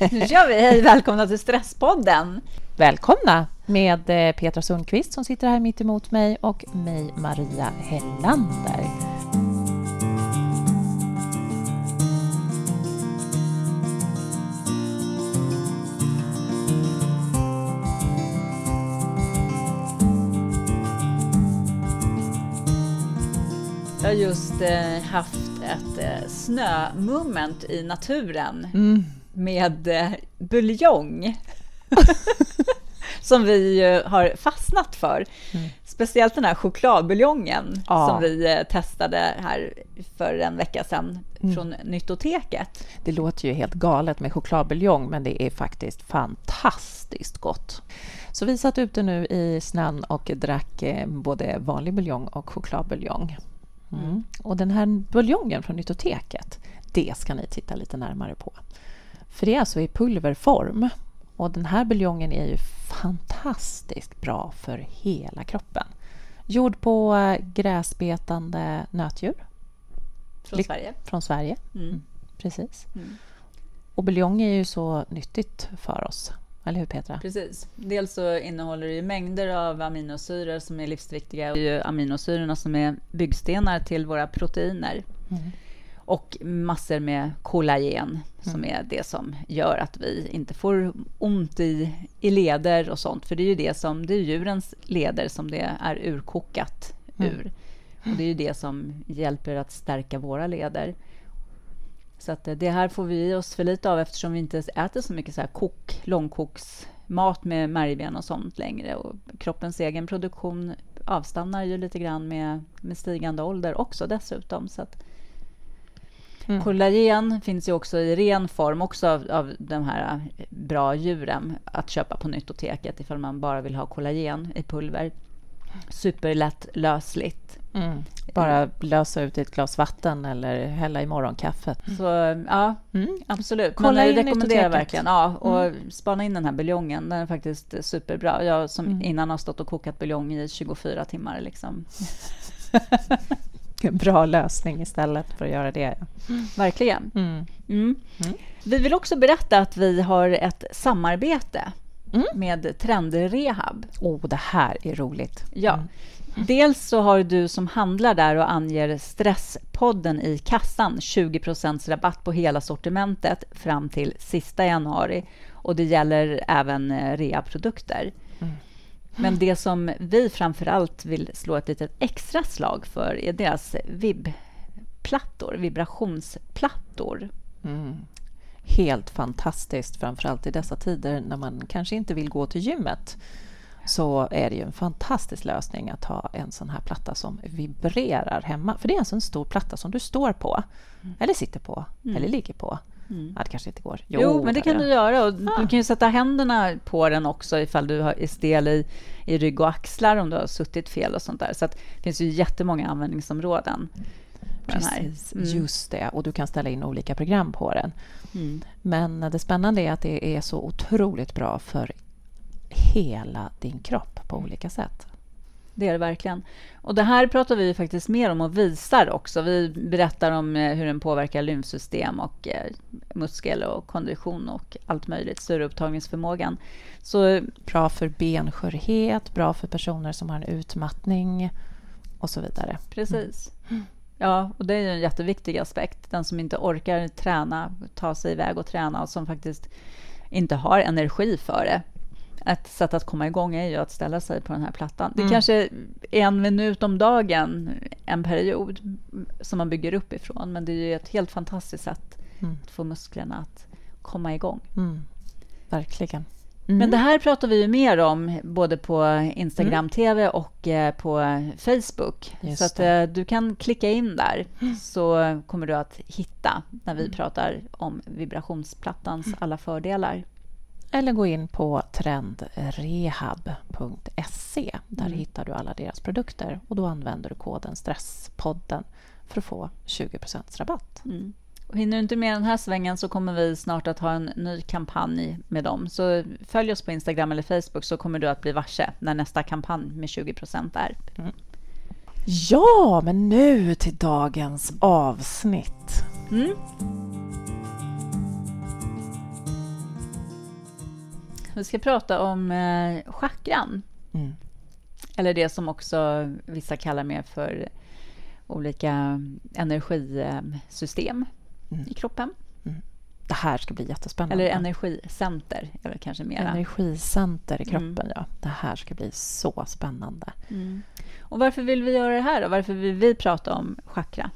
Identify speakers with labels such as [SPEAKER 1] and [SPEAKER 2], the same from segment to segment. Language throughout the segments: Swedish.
[SPEAKER 1] Nu kör vi! Hej, välkomna till Stresspodden!
[SPEAKER 2] Välkomna med eh, Petra Sundqvist som sitter här mitt emot mig och mig, Maria Hellander.
[SPEAKER 1] Jag har just eh, haft ett eh, snömoment i naturen mm. Med eh, buljong. som vi har fastnat för. Mm. Speciellt den här chokladbuljongen ja. som vi eh, testade här för en vecka sedan mm. från Nyttoteket.
[SPEAKER 2] Det låter ju helt galet med chokladbuljong, men det är faktiskt fantastiskt gott. Så vi satt ute nu i snön och drack eh, både vanlig buljong och chokladbuljong. Mm. mm. Och den här buljongen från Nyttoteket, det ska ni titta lite närmare på. För det är alltså i pulverform. Och den här buljongen är ju fantastiskt bra för hela kroppen. Gjord på eh, gräsbetande nötdjur.
[SPEAKER 1] Från Sverige.
[SPEAKER 2] Från Sverige, mm. mm. precis. Mm. Och buljong är ju så nyttigt för oss. Eller hur Petra?
[SPEAKER 1] Precis. Dels så innehåller det ju mängder av aminosyror som är livsviktiga. Det är ju aminosyrorna som är byggstenar till våra proteiner. Mm. Och massor med kollagen mm. som är det som gör att vi inte får ont i, i leder och sånt. För det är ju det som, det är djurens leder som det är urkokat mm. ur. Och det är ju det som hjälper att stärka våra leder. Så att det här får vi i oss för lite av eftersom vi inte äter så mycket så här kok, långkoksmat med märgben och sånt längre. Och kroppens egen produktion avstannar ju lite grann med, med stigande ålder också dessutom. Så att, Mm. Kollagen finns ju också i ren form, också av, av de här bra djuren att köpa på Nyttoteket ifall man bara vill ha kollagen i pulver. Superlätt lösligt.
[SPEAKER 2] Mm. Bara lösa ut i ett glas vatten eller hälla i morgonkaffet.
[SPEAKER 1] Så, ja, mm. absolut. Kolla Men jag rekommenderar verkligen. Ja, och mm. spana in den här buljongen. Den är faktiskt superbra. Jag som mm. innan har stått och kokat buljong i 24 timmar. Liksom.
[SPEAKER 2] bra lösning istället för att göra det.
[SPEAKER 1] Mm. Verkligen. Mm. Mm. mm. Vi vill också berätta att vi har ett samarbete mm. med Trendrehab.
[SPEAKER 2] Oh, det här är roligt.
[SPEAKER 1] Ja. Mm. Dels så har du som handlar där och anger Stresspodden i kassan 20 rabatt på hela sortimentet fram till sista januari. Och det gäller även eh, reaprodukter. Men det som vi framför allt vill slå ett litet extra slag för är deras vibbplattor, vibrationsplattor. Mm.
[SPEAKER 2] Helt fantastiskt, framför allt i dessa tider när man kanske inte vill gå till gymmet så är det ju en fantastisk lösning att ha en sån här platta som vibrerar hemma. För det är alltså en stor platta som du står på, mm. eller sitter på, mm. eller ligger på. Mm. Ja, det kanske inte går.
[SPEAKER 1] Jo, jo men det kan du göra. Och ah. Du kan ju sätta händerna på den också ifall du är stel i, i rygg och axlar om du har suttit fel och sånt där. Så det finns ju jättemånga användningsområden.
[SPEAKER 2] Precis, mm. just det. Och du kan ställa in olika program på den. Mm. Men det spännande är att det är så otroligt bra för hela din kropp på olika sätt.
[SPEAKER 1] Det är det verkligen. Och det här pratar vi faktiskt mer om och visar också. Vi berättar om eh, hur den påverkar lymfsystem och eh, muskel och kondition och allt möjligt, syreupptagningsförmågan.
[SPEAKER 2] Så, bra för benskörhet, bra för personer som har en utmattning och så vidare.
[SPEAKER 1] Precis. Mm. Ja, och det är en jätteviktig aspekt. Den som inte orkar träna, ta sig iväg och träna och som faktiskt inte har energi för det ett sätt att komma igång är ju att ställa sig på den här plattan. Det mm. kanske är en minut om dagen, en period, som man bygger upp ifrån. Men det är ju ett helt fantastiskt sätt mm. att få musklerna att komma igång.
[SPEAKER 2] Mm. Verkligen.
[SPEAKER 1] Men mm. det här pratar vi ju mer om både på Instagram mm. TV och eh, på Facebook. Just så att, eh, du kan klicka in där mm. så kommer du att hitta när vi pratar om vibrationsplattans alla fördelar
[SPEAKER 2] eller gå in på trendrehab.se. Där mm. hittar du alla deras produkter och då använder du koden Stresspodden för att få 20 rabatt. Mm.
[SPEAKER 1] Och hinner du inte med den här svängen så kommer vi snart att ha en ny kampanj med dem. Så följ oss på Instagram eller Facebook så kommer du att bli varse när nästa kampanj med 20 är. Mm.
[SPEAKER 2] Ja, men nu till dagens avsnitt. Mm.
[SPEAKER 1] Vi ska prata om eh, chakran. Mm. Eller det som också vissa kallar mer för olika energisystem mm. i kroppen. Mm.
[SPEAKER 2] Det här ska bli jättespännande.
[SPEAKER 1] Eller energicenter är kanske mera.
[SPEAKER 2] Energicenter i kroppen, mm. ja. Det här ska bli så spännande.
[SPEAKER 1] Mm. Och varför vill vi göra det här då? Varför vill vi prata om chakra?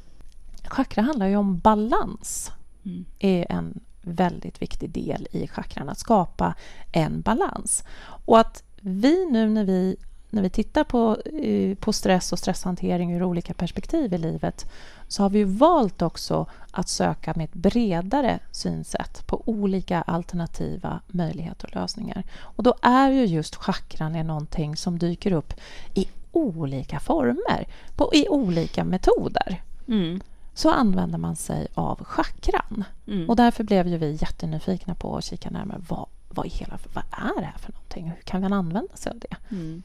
[SPEAKER 2] Chakra handlar ju om balans. Mm. är en väldigt viktig del i chakran, att skapa en balans. Och att vi nu när vi, när vi tittar på, eh, på stress och stresshantering ur olika perspektiv i livet så har vi valt också att söka med ett bredare synsätt på olika alternativa möjligheter och lösningar. Och då är ju just chakran är någonting som dyker upp i olika former, på, i olika metoder. Mm så använder man sig av chakran. Mm. Och därför blev ju vi jättenyfikna på att kika närmare vad, vad, hela, vad är det här för någonting? Hur kan man använda sig av det? Mm.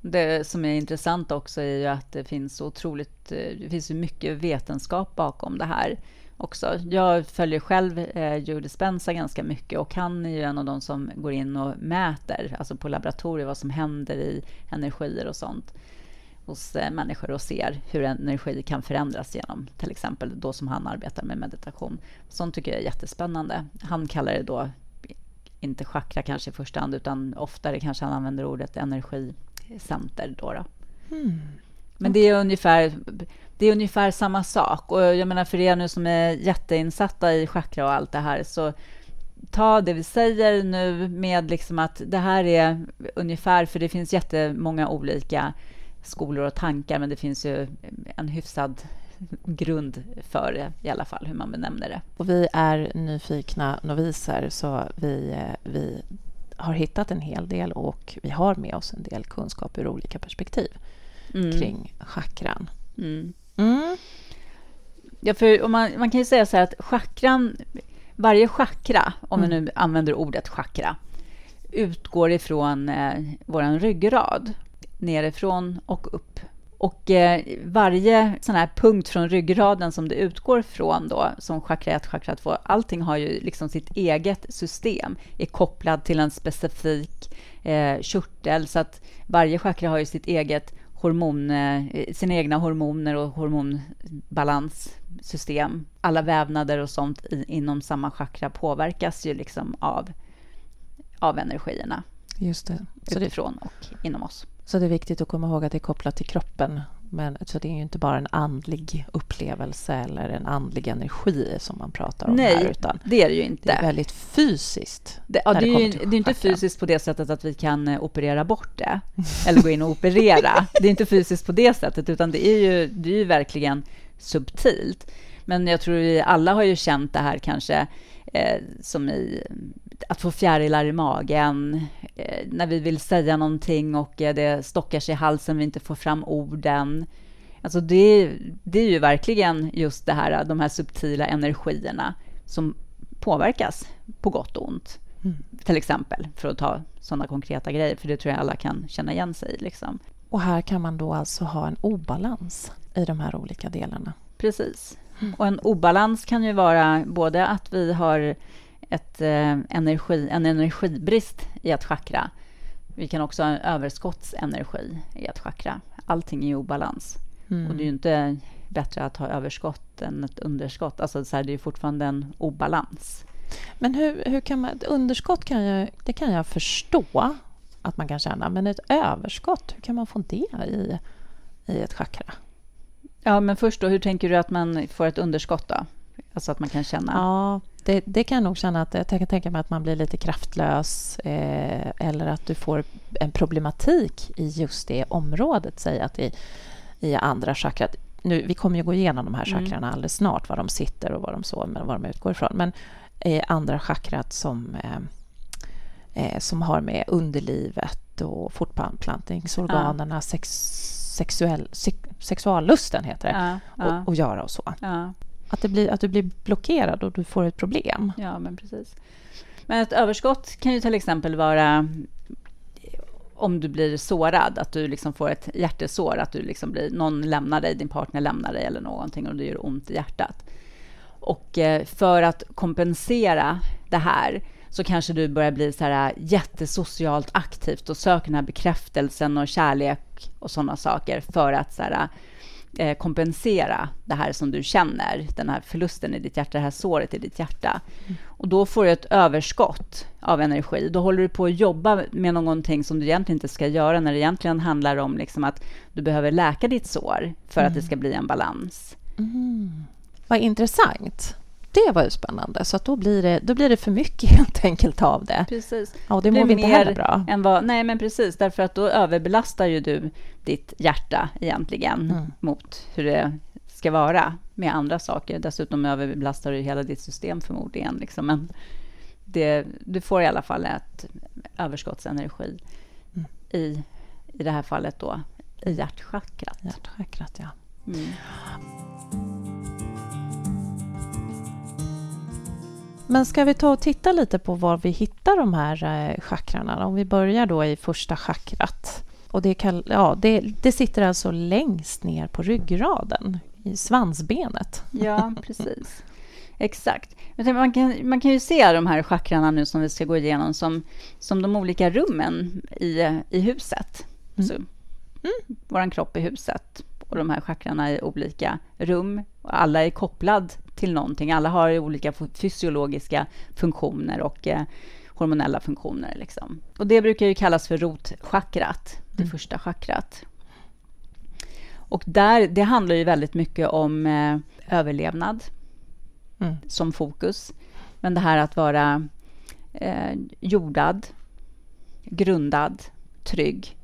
[SPEAKER 1] Det som är intressant också är ju att det finns otroligt, det finns ju mycket vetenskap bakom det här också. Jag följer själv eh, Joe Dispenza ganska mycket och han är ju en av de som går in och mäter, alltså på laboratorier, vad som händer i energier och sånt hos eh, människor och ser hur energi kan förändras genom till exempel då som han arbetar med meditation. Sånt tycker jag är jättespännande. Han kallar det då inte chakra kanske i första hand utan oftare kanske han använder ordet energicenter. Då, då. Mm. Men det är, ungefär, det är ungefär samma sak. Och jag menar för er nu som är jätteinsatta i chakra och allt det här så ta det vi säger nu med liksom att det här är ungefär, för det finns jättemånga olika skolor och tankar, men det finns ju en hyfsad grund för det, i alla fall, hur man benämner det.
[SPEAKER 2] Och vi är nyfikna noviser, så vi, vi har hittat en hel del och vi har med oss en del kunskap ur olika perspektiv mm. kring chakran. Mm. Mm.
[SPEAKER 1] Ja, för man, man kan ju säga så här att chakran, varje chakra, om mm. vi nu använder ordet chakra, utgår ifrån eh, vår ryggrad nerifrån och upp. Och eh, varje sån här punkt från ryggraden som det utgår från då, som chakra 1, chakra 2, allting har ju liksom sitt eget system, är kopplad till en specifik eh, körtel, så att varje chakra har ju sitt eget hormon, eh, sina egna hormoner och hormonbalanssystem. Alla vävnader och sånt i, inom samma chakra påverkas ju liksom av, av energierna.
[SPEAKER 2] Just det.
[SPEAKER 1] Utifrån och inom oss.
[SPEAKER 2] Så det är viktigt att komma ihåg att det är kopplat till kroppen. Men, så det är ju inte bara en andlig upplevelse eller en andlig energi som man pratar om
[SPEAKER 1] Nej,
[SPEAKER 2] här.
[SPEAKER 1] Utan det är det ju inte.
[SPEAKER 2] Det är väldigt fysiskt.
[SPEAKER 1] Det, ja, det, är ju, det är inte fysiskt på det sättet att vi kan eh, operera bort det. Eller gå in och operera. Det är inte fysiskt på det sättet, utan det är ju, det är ju verkligen subtilt. Men jag tror vi alla har ju känt det här kanske eh, som i att få fjärilar i magen, eh, när vi vill säga någonting och eh, det stockar sig i halsen, vi inte får fram orden. Alltså det, det är ju verkligen just det här, de här subtila energierna som påverkas på gott och ont. Mm. Till exempel, för att ta sådana konkreta grejer, för det tror jag alla kan känna igen sig i. Liksom.
[SPEAKER 2] Och här kan man då alltså ha en obalans i de här olika delarna?
[SPEAKER 1] Precis. Mm. Och en obalans kan ju vara både att vi har ett, eh, energi, en energibrist i ett chakra. Vi kan också ha en överskottsenergi i ett chakra. Allting är i obalans. Mm. Och det är ju inte bättre att ha överskott än ett underskott. Alltså så här, det är fortfarande en obalans.
[SPEAKER 2] Men hur, hur kan man... Ett underskott kan jag, det kan jag förstå att man kan känna. Men ett överskott, hur kan man få det i, i ett chakra?
[SPEAKER 1] Ja, men först då, hur tänker du att man får ett underskott då? Alltså att man kan känna...
[SPEAKER 2] Ja, det, det kan jag nog känna att jag kan tänka mig att man blir lite kraftlös eh, eller att du får en problematik i just det området. Säg att i, i andra chakrat. Nu, vi kommer ju gå igenom de här mm. chakrarna mm. alldeles snart, var de sitter och vad de, så, men vad de utgår ifrån. Men i andra chakrat som, eh, eh, som har med underlivet och fortplantningsorganerna, ja. sex, sexuell, sex, sexuallusten heter det, ja, ja. Och, och göra och så. Ja. Att, det blir, att du blir blockerad och du får ett problem.
[SPEAKER 1] Ja, men precis. Men ett överskott kan ju till exempel vara om du blir sårad, att du liksom får ett hjärtesår, att du liksom blir, någon lämnar dig, din partner lämnar dig eller någonting och det gör ont i hjärtat. Och eh, för att kompensera det här, så kanske du börjar bli så här jättesocialt aktivt och söker den här bekräftelsen och kärlek och sådana saker för att så här, eh, kompensera det här som du känner, den här förlusten i ditt hjärta, det här såret i ditt hjärta. Mm. Och då får du ett överskott av energi. Då håller du på att jobba med någonting som du egentligen inte ska göra, när det egentligen handlar om liksom att du behöver läka ditt sår för mm. att det mm. ska bli en balans.
[SPEAKER 2] Mm. Vad intressant. Det var ju spännande. Så då, blir det, då blir det för mycket helt enkelt av det.
[SPEAKER 1] Precis.
[SPEAKER 2] Ja, det mår vi inte heller bra.
[SPEAKER 1] Än vad, nej, men precis. Därför att då överbelastar ju du ditt hjärta egentligen mm. mot hur det ska vara med andra saker. Dessutom överbelastar du hela ditt system förmodligen. Liksom. Men det, du får i alla fall ett överskottsenergi mm. i, i det här fallet då i hjärtchakrat.
[SPEAKER 2] Hjärtchakrat, ja. Mm. Men ska vi ta och titta lite på var vi hittar de här eh, chakrarna? Om vi börjar då i första chakrat. Och det, kall, ja, det, det sitter alltså längst ner på ryggraden, i svansbenet.
[SPEAKER 1] Ja, precis. Exakt. Man kan, man kan ju se de här chakrarna nu som vi ska gå igenom som, som de olika rummen i, i huset. Mm. Så, mm, Vår kropp i huset och de här chakrarna i olika rum. Alla är kopplade till någonting. Alla har olika fysiologiska funktioner och eh, hormonella funktioner. Liksom. Och det brukar ju kallas för rotchakrat, det mm. första chakrat. Och där, det handlar ju väldigt mycket om eh, överlevnad mm. som fokus. Men det här att vara eh, jordad, grundad, trygg.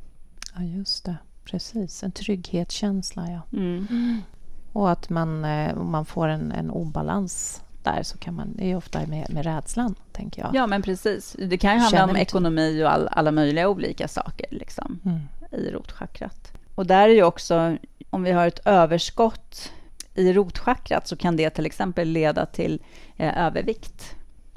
[SPEAKER 2] Ja, just det. Precis, en trygghetskänsla. Ja. Mm. Och att man, eh, man får en, en obalans där så kan man, det är ofta med, med rädslan, tänker jag.
[SPEAKER 1] Ja, men precis. Det kan ju handla Känner om ekonomi och all, alla möjliga olika saker liksom, mm. i rotchakrat. Och där är ju också, om vi har ett överskott i rotchakrat så kan det till exempel leda till eh, övervikt.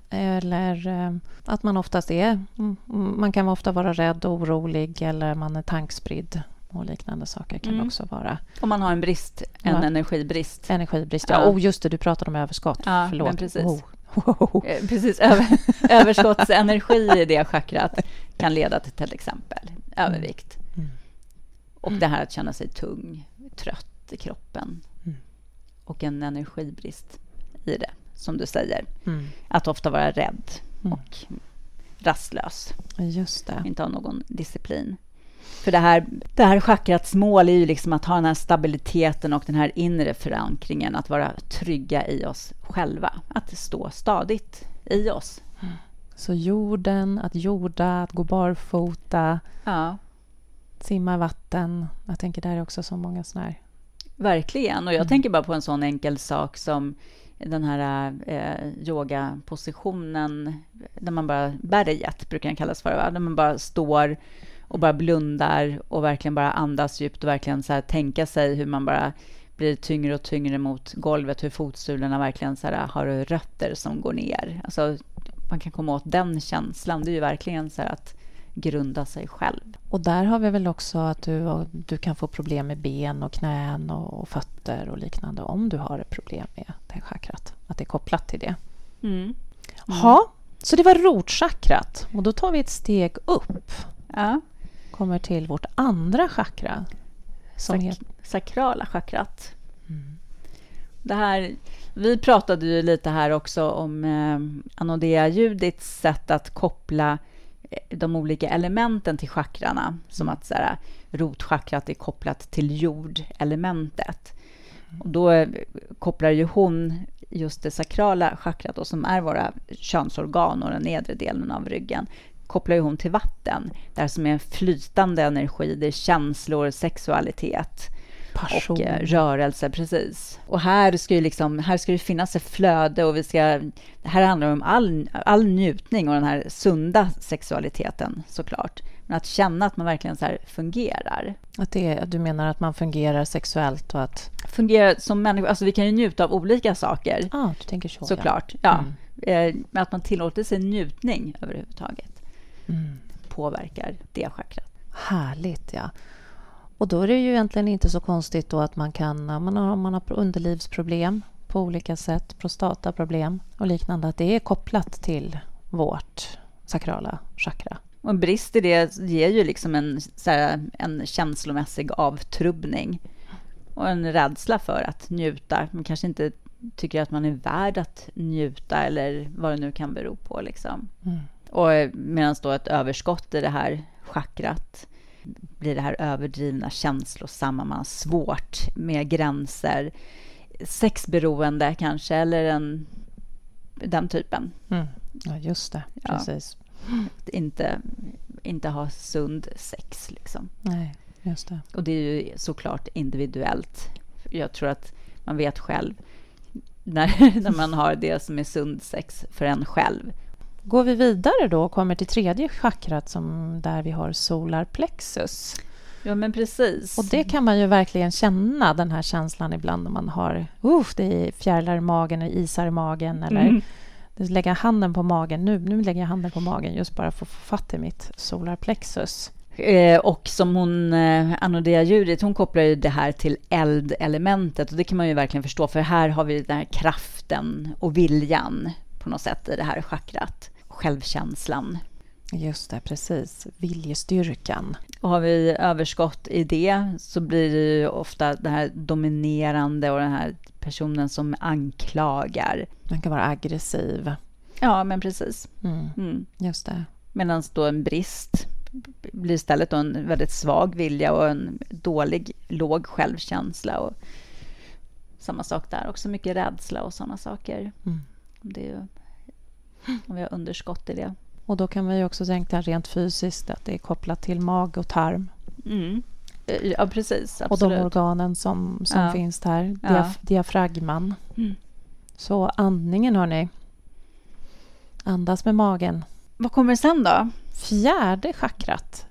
[SPEAKER 2] Eller eh, att man oftast är... Mm, man kan ofta vara rädd och orolig eller man är tankspridd och liknande saker kan mm. också vara.
[SPEAKER 1] Om man har en brist, en ja. energibrist.
[SPEAKER 2] Energibrist, ja. Oh, just det, du pratade om överskott.
[SPEAKER 1] Ja, Förlåt. precis. Oh. Precis, över, överskottsenergi i det chakrat kan leda till till exempel övervikt. Mm. mm. Och det här att känna sig tung, trött i kroppen. Mm. Och en energibrist i det, som du säger. Mm. Att ofta vara rädd mm. och rastlös.
[SPEAKER 2] Just det.
[SPEAKER 1] Inte ha någon disciplin. För det här, det här chakrats mål är ju liksom att ha den här stabiliteten och den här inre förankringen, att vara trygga i oss själva, att stå stadigt i oss.
[SPEAKER 2] Så jorden, att jorda, att gå barfota, ja. simma i vatten. Jag tänker där är också så många sådana här...
[SPEAKER 1] Verkligen, och jag mm. tänker bara på en sån enkel sak som den här eh, yogapositionen, där man bara, berget brukar den kallas för, va? där man bara står och bara blundar och verkligen bara andas djupt och verkligen så här tänka sig hur man bara blir tyngre och tyngre mot golvet, hur fotsulorna verkligen så här har rötter som går ner. Alltså, man kan komma åt den känslan. Det är ju verkligen så att grunda sig själv.
[SPEAKER 2] Och där har vi väl också att du, du kan få problem med ben och knän och, och fötter och liknande om du har ett problem med det chakrat. Att det är kopplat till det. Mm. Mm. Ha, så det var rotchakrat och då tar vi ett steg upp. Ja kommer till vårt andra chakra.
[SPEAKER 1] Som Sak. Sakrala chakrat. Mm. Det här, vi pratade ju lite här också om eh, Anodea Judits sätt att koppla eh, de olika elementen till chakrarna. Som mm. att så här, rotchakrat är kopplat till jordelementet. Mm. Och då eh, kopplar ju hon just det sakrala chakrat, då, som är våra könsorgan och den nedre delen av ryggen, kopplar ju hon till vatten, där som är flytande energi, det är känslor, sexualitet Passion. och eh, rörelse, precis. Och här ska, ju liksom, här ska det finnas ett flöde och vi ska... Här handlar det om all, all njutning och den här sunda sexualiteten såklart. Men att känna att man verkligen så fungerar.
[SPEAKER 2] Att det, du menar att man fungerar sexuellt och att...
[SPEAKER 1] Fungerar som människa. Alltså vi kan ju njuta av olika saker.
[SPEAKER 2] Ah, du tänker så.
[SPEAKER 1] Såklart, ja. ja. Mm. Eh, men att man tillåter sig njutning överhuvudtaget mm. påverkar det chakrat.
[SPEAKER 2] Härligt, ja. Och då är det ju egentligen inte så konstigt då att man kan, man har, man har underlivsproblem på olika sätt, prostataproblem och liknande, att det är kopplat till vårt sakrala chakra.
[SPEAKER 1] Och brist i det ger ju liksom en, här, en känslomässig avtrubbning och en rädsla för att njuta. Man kanske inte tycker att man är värd att njuta eller vad det nu kan bero på. Liksom. Mm. Och medan då ett överskott i det här chakrat blir det här överdrivna, känslosamma, man har svårt med gränser, sexberoende kanske, eller en, den typen.
[SPEAKER 2] Mm. Ja, just det. Precis.
[SPEAKER 1] Ja. Inte, inte ha sund sex, liksom.
[SPEAKER 2] Nej, just det.
[SPEAKER 1] Och det är ju såklart individuellt. Jag tror att man vet själv när, när man har det som är sund sex för en själv.
[SPEAKER 2] Går vi vidare då och kommer till tredje chakrat som där vi har solar plexus.
[SPEAKER 1] Ja, men precis.
[SPEAKER 2] Och det kan man ju verkligen känna, den här känslan ibland när man har uh, det är fjärilar i magen, eller isar i magen eller mm. lägga handen på magen. Nu, nu lägger jag handen på magen just bara för att få fatt i mitt solar plexus.
[SPEAKER 1] Eh, och som hon, eh, Anodea Judith, hon kopplar ju det här till eldelementet och det kan man ju verkligen förstå för här har vi den här kraften och viljan på något sätt i det här chakrat. Självkänslan.
[SPEAKER 2] Just det, precis. Viljestyrkan.
[SPEAKER 1] Och har vi överskott i det så blir det ju ofta det här dominerande och den här personen som anklagar.
[SPEAKER 2] Man kan vara aggressiv.
[SPEAKER 1] Ja, men precis.
[SPEAKER 2] Mm. Mm. Just det.
[SPEAKER 1] Medan då en brist blir istället en väldigt svag vilja och en dålig, låg självkänsla. Och samma sak där, också mycket rädsla och sådana saker. Mm. Det är ju, om vi har underskott i det.
[SPEAKER 2] Och då kan vi också tänka rent fysiskt att det är kopplat till mag och tarm.
[SPEAKER 1] Mm. Ja, precis.
[SPEAKER 2] Absolut. Och de organen som, som ja. finns där. Diaf ja. Diafragman. Mm. Så andningen, hörni. Andas med magen.
[SPEAKER 1] Vad kommer sen då?
[SPEAKER 2] Fjärde chakrat,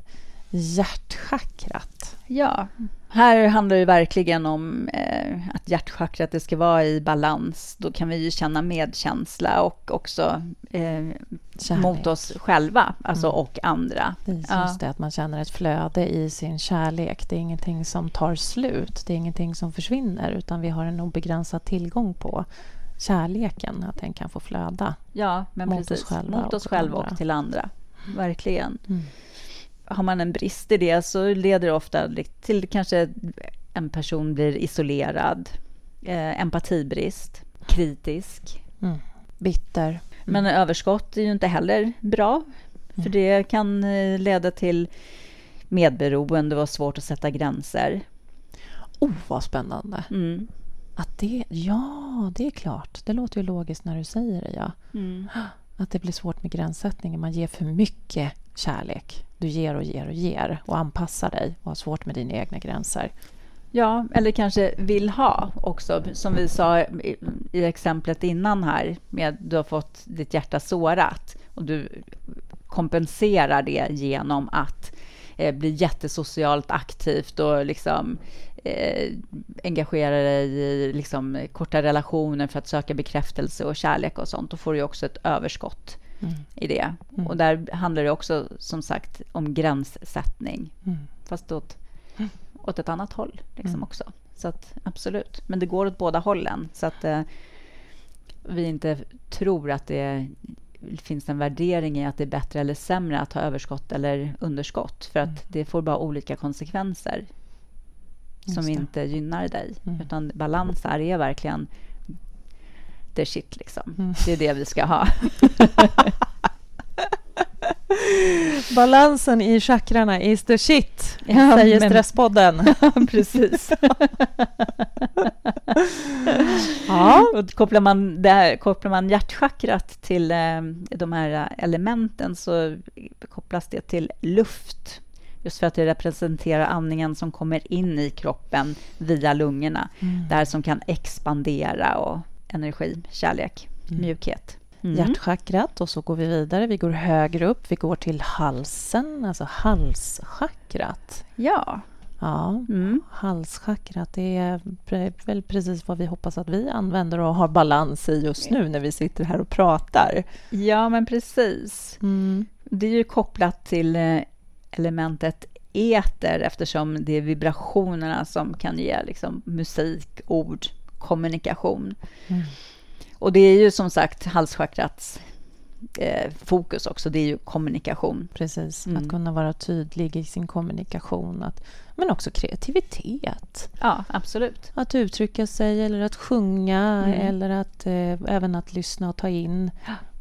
[SPEAKER 2] hjärtchakrat.
[SPEAKER 1] Ja, här handlar det verkligen om eh, att hjärtchakrat det ska vara i balans. Då kan vi ju känna medkänsla och också eh, mot oss själva alltså, mm. och andra.
[SPEAKER 2] Just ja. det, att man känner ett flöde i sin kärlek. Det är ingenting som tar slut, det är ingenting som försvinner utan vi har en obegränsad tillgång på kärleken, att den kan få flöda.
[SPEAKER 1] Ja, mot precis. Oss mot oss själva och, och till andra. Verkligen. Mm. Har man en brist i det så leder det ofta till kanske en person blir isolerad, eh, empatibrist, kritisk.
[SPEAKER 2] Mm. Bitter. Mm.
[SPEAKER 1] Men överskott är ju inte heller bra, för mm. det kan eh, leda till medberoende och svårt att sätta gränser.
[SPEAKER 2] Oh, vad spännande!
[SPEAKER 1] Mm.
[SPEAKER 2] Att det, ja, det är klart. Det låter ju logiskt när du säger det. Ja.
[SPEAKER 1] Mm.
[SPEAKER 2] Att det blir svårt med gränssättningen. Man ger för mycket kärlek. Du ger och ger och ger och anpassar dig och har svårt med dina egna gränser.
[SPEAKER 1] Ja, eller kanske vill ha också, som vi sa i, i exemplet innan här med du har fått ditt hjärta sårat och du kompenserar det genom att eh, bli jättesocialt aktivt och liksom eh, engagera dig i liksom, korta relationer för att söka bekräftelse och kärlek och sånt, då får du också ett överskott mm. i det. Mm. Och där handlar det också som sagt om gränssättning, mm. fast åt, åt ett annat håll liksom mm. också. Så att, absolut, men det går åt båda hållen. Så att eh, vi inte tror att det finns en värdering i att det är bättre eller sämre att ha överskott eller underskott. För att mm. det får bara olika konsekvenser som inte gynnar dig. Mm. Utan balans är verkligen shit. Liksom. Mm. Det är det vi ska ha.
[SPEAKER 2] Balansen i chakrarna is the shit, ja, säger men... Stresspodden.
[SPEAKER 1] precis. ja. Och kopplar, man där, kopplar man hjärtchakrat till eh, de här elementen så kopplas det till luft. Just för att det representerar andningen som kommer in i kroppen via lungorna. Mm. Där som kan expandera och energi, kärlek, mm. mjukhet.
[SPEAKER 2] Mm. Hjärtchakrat och så går vi vidare. Vi går högre upp. Vi går till halsen, alltså halschakrat.
[SPEAKER 1] Ja.
[SPEAKER 2] Ja, mm. halschakrat det är väl precis vad vi hoppas att vi använder och har balans i just nu när vi sitter här och pratar.
[SPEAKER 1] Ja, men precis.
[SPEAKER 2] Mm.
[SPEAKER 1] Det är ju kopplat till eh, elementet eter eftersom det är vibrationerna som kan ge liksom, musik, ord, kommunikation. Mm. Och det är ju som sagt halschakrats eh, fokus också, det är ju kommunikation.
[SPEAKER 2] Precis, mm. att kunna vara tydlig i sin kommunikation. Att, men också kreativitet.
[SPEAKER 1] Ja, absolut.
[SPEAKER 2] Att uttrycka sig eller att sjunga mm. eller att eh, även att lyssna och ta in.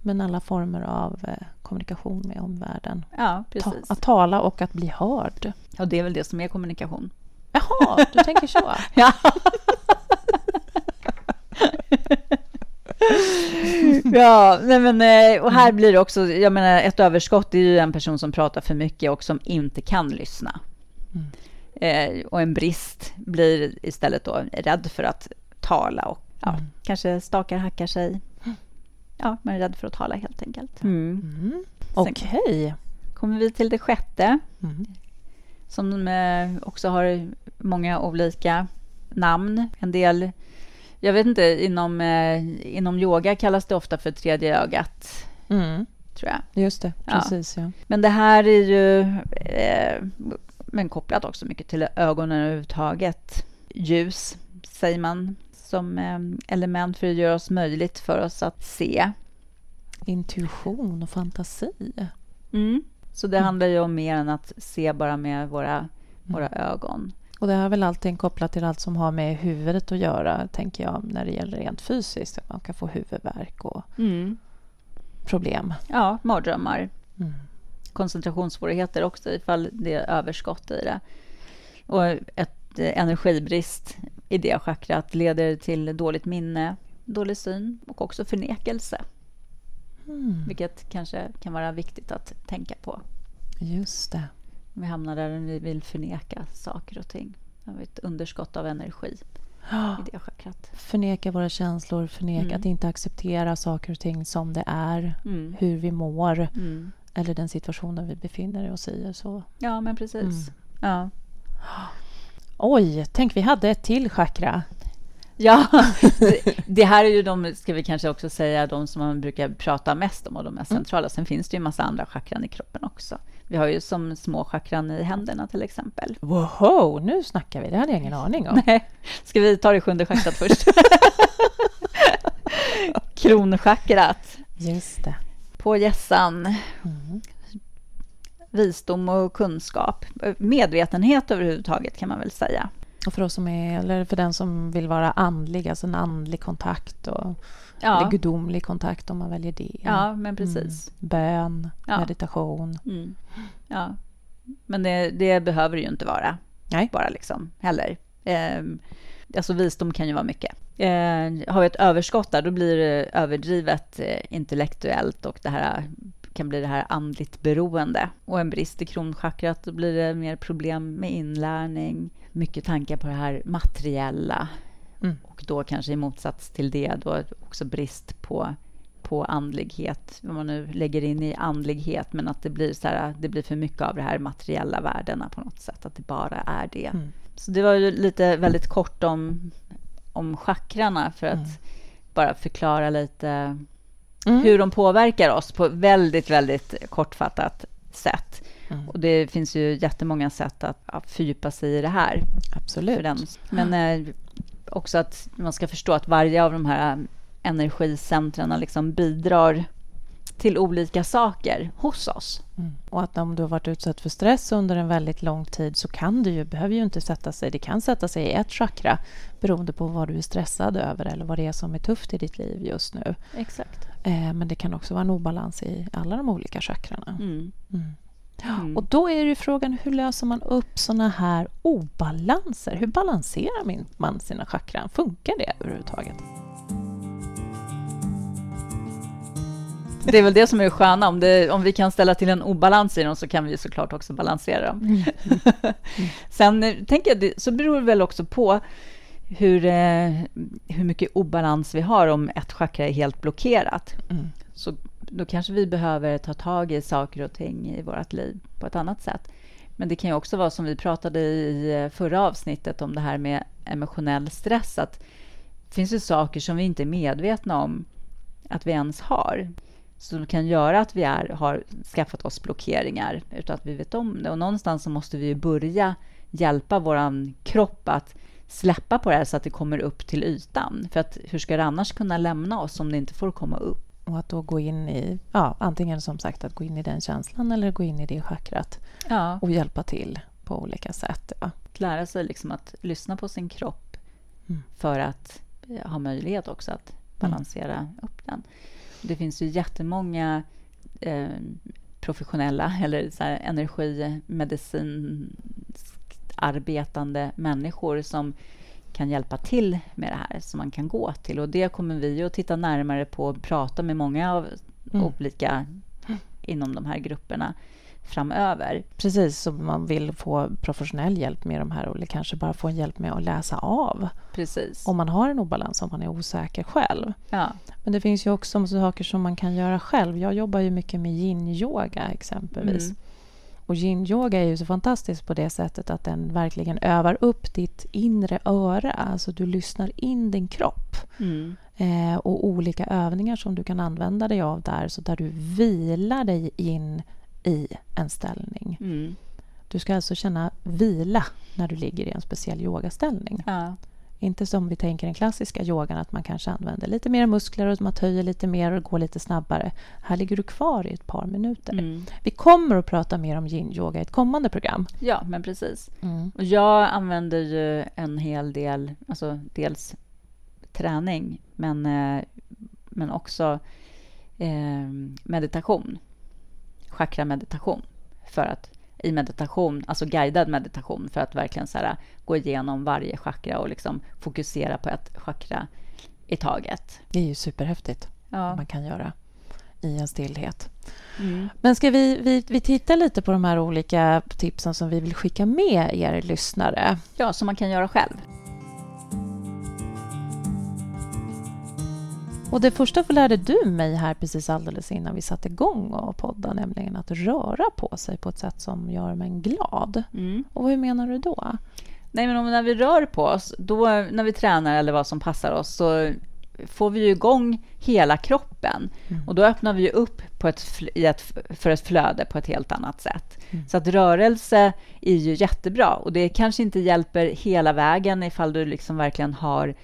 [SPEAKER 2] Men alla former av eh, kommunikation med omvärlden.
[SPEAKER 1] Ja, precis.
[SPEAKER 2] Ta, att tala och att bli hörd.
[SPEAKER 1] Ja, det är väl det som är kommunikation.
[SPEAKER 2] Jaha, du tänker så?
[SPEAKER 1] ja. Ja, nej men, eh, och här blir det också, jag menar ett överskott är ju en person som pratar för mycket och som inte kan lyssna. Mm. Eh, och en brist blir istället då rädd för att tala och ja, mm. kanske stakar, hackar sig. Ja, man är rädd för att tala helt enkelt.
[SPEAKER 2] Mm. mm. Okej. Okay.
[SPEAKER 1] kommer vi till det sjätte. Mm. Som eh, också har många olika namn. En del jag vet inte, inom, eh, inom yoga kallas det ofta för tredje ögat. Mm. Tror jag.
[SPEAKER 2] Just det, precis. Ja. ja.
[SPEAKER 1] Men det här är ju eh, men kopplat också mycket till ögonen överhuvudtaget. Ljus, säger man, som eh, element för att göra oss möjligt för oss att se.
[SPEAKER 2] Intuition och fantasi.
[SPEAKER 1] Mm. Så det mm. handlar ju om mer än att se bara med våra, våra mm. ögon.
[SPEAKER 2] Och det är väl allting kopplat till allt som har med huvudet att göra, tänker jag, när det gäller rent fysiskt. Att man kan få huvudvärk och mm. problem.
[SPEAKER 1] Ja, mardrömmar. Mm. Koncentrationssvårigheter också, ifall det är överskott i det. Och ett eh, energibrist i det chakrat leder till dåligt minne, dålig syn och också förnekelse. Mm. Vilket kanske kan vara viktigt att tänka på.
[SPEAKER 2] Just det.
[SPEAKER 1] Vi hamnar där vi vill förneka saker och ting. Vi har ett underskott av energi i det chakrat.
[SPEAKER 2] Förneka våra känslor, förneka mm. att inte acceptera saker och ting som det är, mm. hur vi mår mm. eller den situationen vi befinner oss i. Så.
[SPEAKER 1] Ja, men precis. Mm. Ja.
[SPEAKER 2] Oj, tänk vi hade ett till chakra.
[SPEAKER 1] Ja, det här är ju de, ska vi kanske också säga, de som man brukar prata mest om och de mest mm. centrala. Sen finns det ju en massa andra chakran i kroppen också. Vi har ju som små chakran i händerna till exempel.
[SPEAKER 2] Wow, nu snackar vi. Det hade jag ingen aning om.
[SPEAKER 1] Nej. Ska vi ta det sjunde chakrat först? Kronchakrat.
[SPEAKER 2] Just det.
[SPEAKER 1] På gässan. Mm. Visdom och kunskap. Medvetenhet överhuvudtaget kan man väl säga.
[SPEAKER 2] Och för oss som är, eller för den som vill vara andlig, alltså en andlig kontakt och ja. gudomlig kontakt om man väljer det.
[SPEAKER 1] Ja, men precis.
[SPEAKER 2] Mm. Bön, ja. meditation. Mm.
[SPEAKER 1] Ja, men det, det, behöver det ju inte vara.
[SPEAKER 2] Nej.
[SPEAKER 1] Bara liksom, heller. Eh, alltså visdom kan ju vara mycket. Eh, har vi ett överskott där, då blir det överdrivet eh, intellektuellt och det här kan bli det här andligt beroende. Och en brist i kronchakrat, då blir det mer problem med inlärning, mycket tankar på det här materiella. Mm. Och då kanske i motsats till det då också brist på, på andlighet, vad man nu lägger in i andlighet, men att det blir, så här, det blir för mycket av de här materiella värdena på något sätt, att det bara är det. Mm. Så det var ju lite väldigt kort om, om chakrarna för att mm. bara förklara lite mm. hur de påverkar oss på väldigt, väldigt kortfattat sätt. Mm. Och det finns ju jättemånga sätt att, att fördjupa sig i det här.
[SPEAKER 2] Absolut.
[SPEAKER 1] Men eh, också att man ska förstå att varje av de här energicentren liksom bidrar till olika saker hos oss.
[SPEAKER 2] Mm. Och att om du har varit utsatt för stress under en väldigt lång tid så kan det ju, behöver ju inte sätta sig, det kan sätta sig i ett chakra beroende på vad du är stressad över eller vad det är som är tufft i ditt liv just nu.
[SPEAKER 1] Exakt.
[SPEAKER 2] Eh, men det kan också vara en obalans i alla de olika chakrarna. Mm. Mm. Mm. Och då är ju frågan hur löser man upp såna här obalanser? Hur balanserar man sina chakran? Funkar det överhuvudtaget?
[SPEAKER 1] Det är väl det som är det sköna. Om, det, om vi kan ställa till en obalans i dem så kan vi såklart också balansera dem. Mm. Sen eh, tänker jag, så beror det väl också på hur, eh, hur mycket obalans vi har om ett chakra är helt blockerat. Mm. Så då kanske vi behöver ta tag i saker och ting i vårt liv på ett annat sätt. Men det kan ju också vara som vi pratade i eh, förra avsnittet om det här med emotionell stress, att det finns ju saker som vi inte är medvetna om att vi ens har. Som kan göra att vi är, har skaffat oss blockeringar utan att vi vet om det. Och någonstans så måste vi börja hjälpa vår kropp att släppa på det här så att det kommer upp till ytan. För att hur ska det annars kunna lämna oss om det inte får komma upp?
[SPEAKER 2] Och att då gå in i, ja, antingen som sagt att gå in i den känslan eller gå in i det chakrat
[SPEAKER 1] Ja,
[SPEAKER 2] och hjälpa till på olika sätt. Ja.
[SPEAKER 1] lära sig liksom att lyssna på sin kropp
[SPEAKER 2] Mm.
[SPEAKER 1] för att eh, ha möjlighet också att balansera upp den. Det finns ju jättemånga eh, professionella eller så här, energimedicinskt arbetande människor som kan hjälpa till med det här, som man kan gå till. Och Det kommer vi att titta närmare på och prata med många av
[SPEAKER 2] Mm.
[SPEAKER 1] olika inom de här grupperna framöver.
[SPEAKER 2] Precis, som man vill få professionell hjälp med de här eller kanske bara få hjälp med att läsa av
[SPEAKER 1] Precis.
[SPEAKER 2] om man har en obalans, om man är osäker själv.
[SPEAKER 1] Ja.
[SPEAKER 2] Men det finns ju också saker som man kan göra själv. Jag jobbar ju mycket med yin-yoga exempelvis.
[SPEAKER 1] Mm.
[SPEAKER 2] Och yin-yoga är ju så fantastiskt på det sättet att den verkligen övar upp ditt inre öra. Alltså du lyssnar in din kropp.
[SPEAKER 1] Mm.
[SPEAKER 2] Eh, och olika övningar som du kan använda dig av där, så där du vilar dig in i en ställning.
[SPEAKER 1] Mm.
[SPEAKER 2] Du ska alltså känna vila när du ligger i en speciell yogaställning.
[SPEAKER 1] Ja.
[SPEAKER 2] Inte som vi tänker den klassiska yogan, att man kanske använder lite mer muskler och man töjer lite mer och går lite snabbare. Här ligger du kvar i ett par minuter.
[SPEAKER 1] Mm.
[SPEAKER 2] Vi kommer att prata mer om yin-yoga i ett kommande program.
[SPEAKER 1] ja, men precis.
[SPEAKER 2] Mm.
[SPEAKER 1] Och jag använder ju en hel del, alltså dels träning, men, eh, men också eh, meditation. Chakra-meditation. För att i meditation, alltså guidad meditation, för att verkligen så här, gå igenom varje chakra och liksom fokusera på ett chakra i taget.
[SPEAKER 2] Det är ju superhäftigt
[SPEAKER 1] Ja.
[SPEAKER 2] man kan göra i en stillhet.
[SPEAKER 1] Mm.
[SPEAKER 2] Men ska vi, vi, vi titta lite på de här olika tipsen som vi vill skicka med er lyssnare?
[SPEAKER 1] ja, som man kan göra själv.
[SPEAKER 2] Och det första lärde du mig här precis alldeles innan vi satte igång och podda, nämligen att röra på sig på ett sätt som gör mig glad.
[SPEAKER 1] Mm.
[SPEAKER 2] Och hur menar du då?
[SPEAKER 1] Nej, men om när vi rör på oss, då när vi tränar eller vad som passar oss, så får vi ju igång hela kroppen. Och då öppnar vi ju upp på ett, ett, för ett flöde på ett helt annat sätt. Så att rörelse är ju jättebra. Och det kanske inte hjälper hela vägen ifall du liksom verkligen har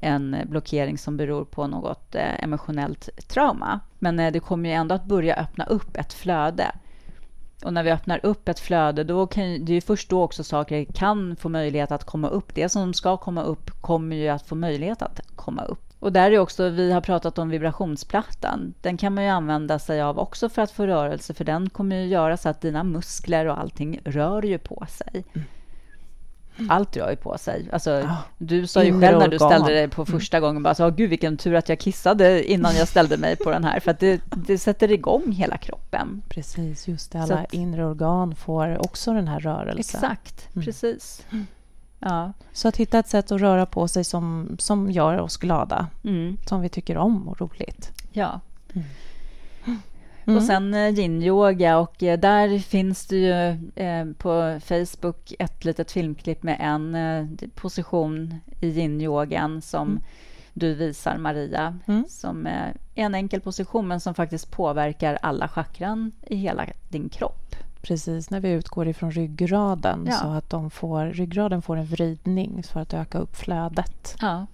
[SPEAKER 1] en blockering som beror på något eh, emotionellt trauma. Men eh, det kommer ju ändå att börja öppna upp ett flöde. Och när vi öppnar upp ett flöde, då kan, det är ju först då också saker kan få möjlighet att komma upp. Det som ska komma upp kommer ju att få möjlighet att komma upp. Och där är också, vi har pratat om vibrationsplattan. Den kan man ju använda sig av också för att få rörelse, för den kommer ju göra så att dina muskler och allting rör ju på sig. Mm. Allt rör ju på sig. Alltså,
[SPEAKER 2] Ja.
[SPEAKER 1] Du sa ju själv när du
[SPEAKER 2] organ.
[SPEAKER 1] ställde dig på första gången, bara så, "Åh, gud vilken tur att jag kissade innan jag ställde mig på den här, för att det, det sätter igång hela kroppen.
[SPEAKER 2] Precis, just det. Alla
[SPEAKER 1] att-
[SPEAKER 2] inre organ får också den här rörelsen.
[SPEAKER 1] Exakt, precis. Ja.
[SPEAKER 2] Så att hitta ett sätt att röra på sig som, som gör oss glada,
[SPEAKER 1] Mm.
[SPEAKER 2] som vi tycker om och roligt.
[SPEAKER 1] ja.
[SPEAKER 2] Mm.
[SPEAKER 1] Och sen eh, yin-yoga och eh, där finns det ju eh, på Facebook ett litet filmklipp med en eh, position i yin-yogan som du visar Maria,
[SPEAKER 2] Mm.
[SPEAKER 1] som eh, är en enkel position men som faktiskt påverkar alla chakran i hela din kropp.
[SPEAKER 2] Precis, när vi utgår ifrån ryggraden
[SPEAKER 1] Ja.
[SPEAKER 2] så att de får, ryggraden får en vridning för att öka upp flödet.
[SPEAKER 1] Ja.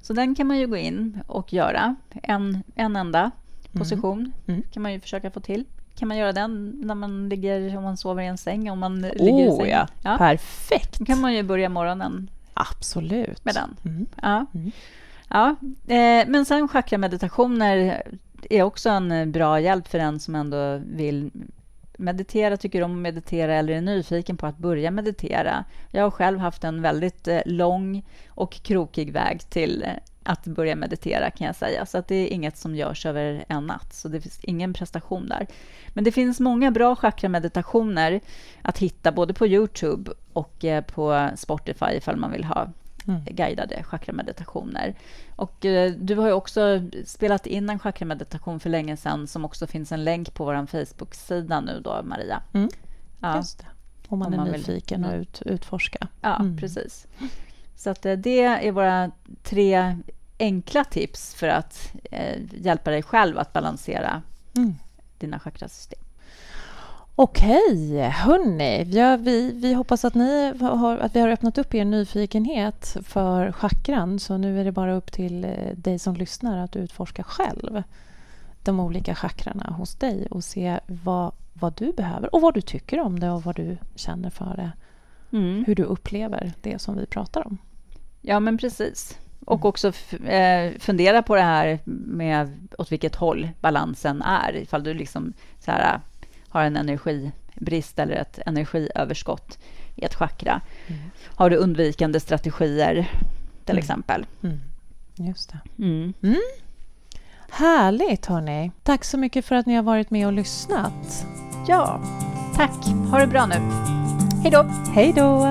[SPEAKER 1] Så den kan man ju gå in och göra. En, en enda position
[SPEAKER 2] Mm.
[SPEAKER 1] kan man ju försöka få till. Kan man göra den när man ligger, om man sover i en säng, om man ligger i
[SPEAKER 2] Oh
[SPEAKER 1] säng?
[SPEAKER 2] ja,
[SPEAKER 1] ja.
[SPEAKER 2] perfekt!
[SPEAKER 1] Då kan man ju börja morgonen
[SPEAKER 2] Absolut.
[SPEAKER 1] med den.
[SPEAKER 2] Mm.
[SPEAKER 1] Ja.
[SPEAKER 2] Mm.
[SPEAKER 1] Ja. Eh, men sen chakrameditationer är också en eh, bra hjälp för den som ändå vill meditera, tycker om att meditera eller är nyfiken på att börja meditera. Jag har själv haft en väldigt eh, lång och krokig väg till att börja meditera kan jag säga. Så att det är inget som görs över en natt. Så det finns ingen prestation där. Men det finns många bra chakrameditationer att hitta både på Youtube och eh, på Spotify ifall man vill ha
[SPEAKER 2] Mm.
[SPEAKER 1] guidade chakrameditationer. Och eh, du har ju också spelat in en chakrameditation för länge sedan som också finns en länk på vår Facebook-sida nu då, Maria.
[SPEAKER 2] Mm.
[SPEAKER 1] Ja,
[SPEAKER 2] Just det. Om man
[SPEAKER 1] Om
[SPEAKER 2] är
[SPEAKER 1] man vill-
[SPEAKER 2] nyfiken och
[SPEAKER 1] Mm.
[SPEAKER 2] ut, utforska.
[SPEAKER 1] ja
[SPEAKER 2] Mm.
[SPEAKER 1] precis. Så att eh, det är våra tre enkla tips för att eh, hjälpa dig själv att balansera
[SPEAKER 2] Mm.
[SPEAKER 1] dina chakrasystem.
[SPEAKER 2] Okej, hörni. Ja, vi, vi hoppas att, ni har, att vi har öppnat upp er nyfikenhet för chakran. Så nu är det bara upp till eh, dig som lyssnar att utforska själv de olika chakrarna hos dig och se vad, vad du behöver och vad du tycker om det och vad du känner för det. Mm. Hur du upplever det som vi pratar om.
[SPEAKER 1] Ja, men precis. Och mm. också eh, fundera på det här med åt vilket håll balansen är. Ifall du liksom så här, har en energibrist eller ett energiöverskott i ett chakra. Mm. Har du undvikande strategier, till mm. exempel.
[SPEAKER 2] Mm. Just det. Mm. Mm. Härligt, hörni. Tack så mycket för att ni har varit med och lyssnat.
[SPEAKER 1] Ja, tack. Ha det bra nu.
[SPEAKER 2] Hej då. Hej då.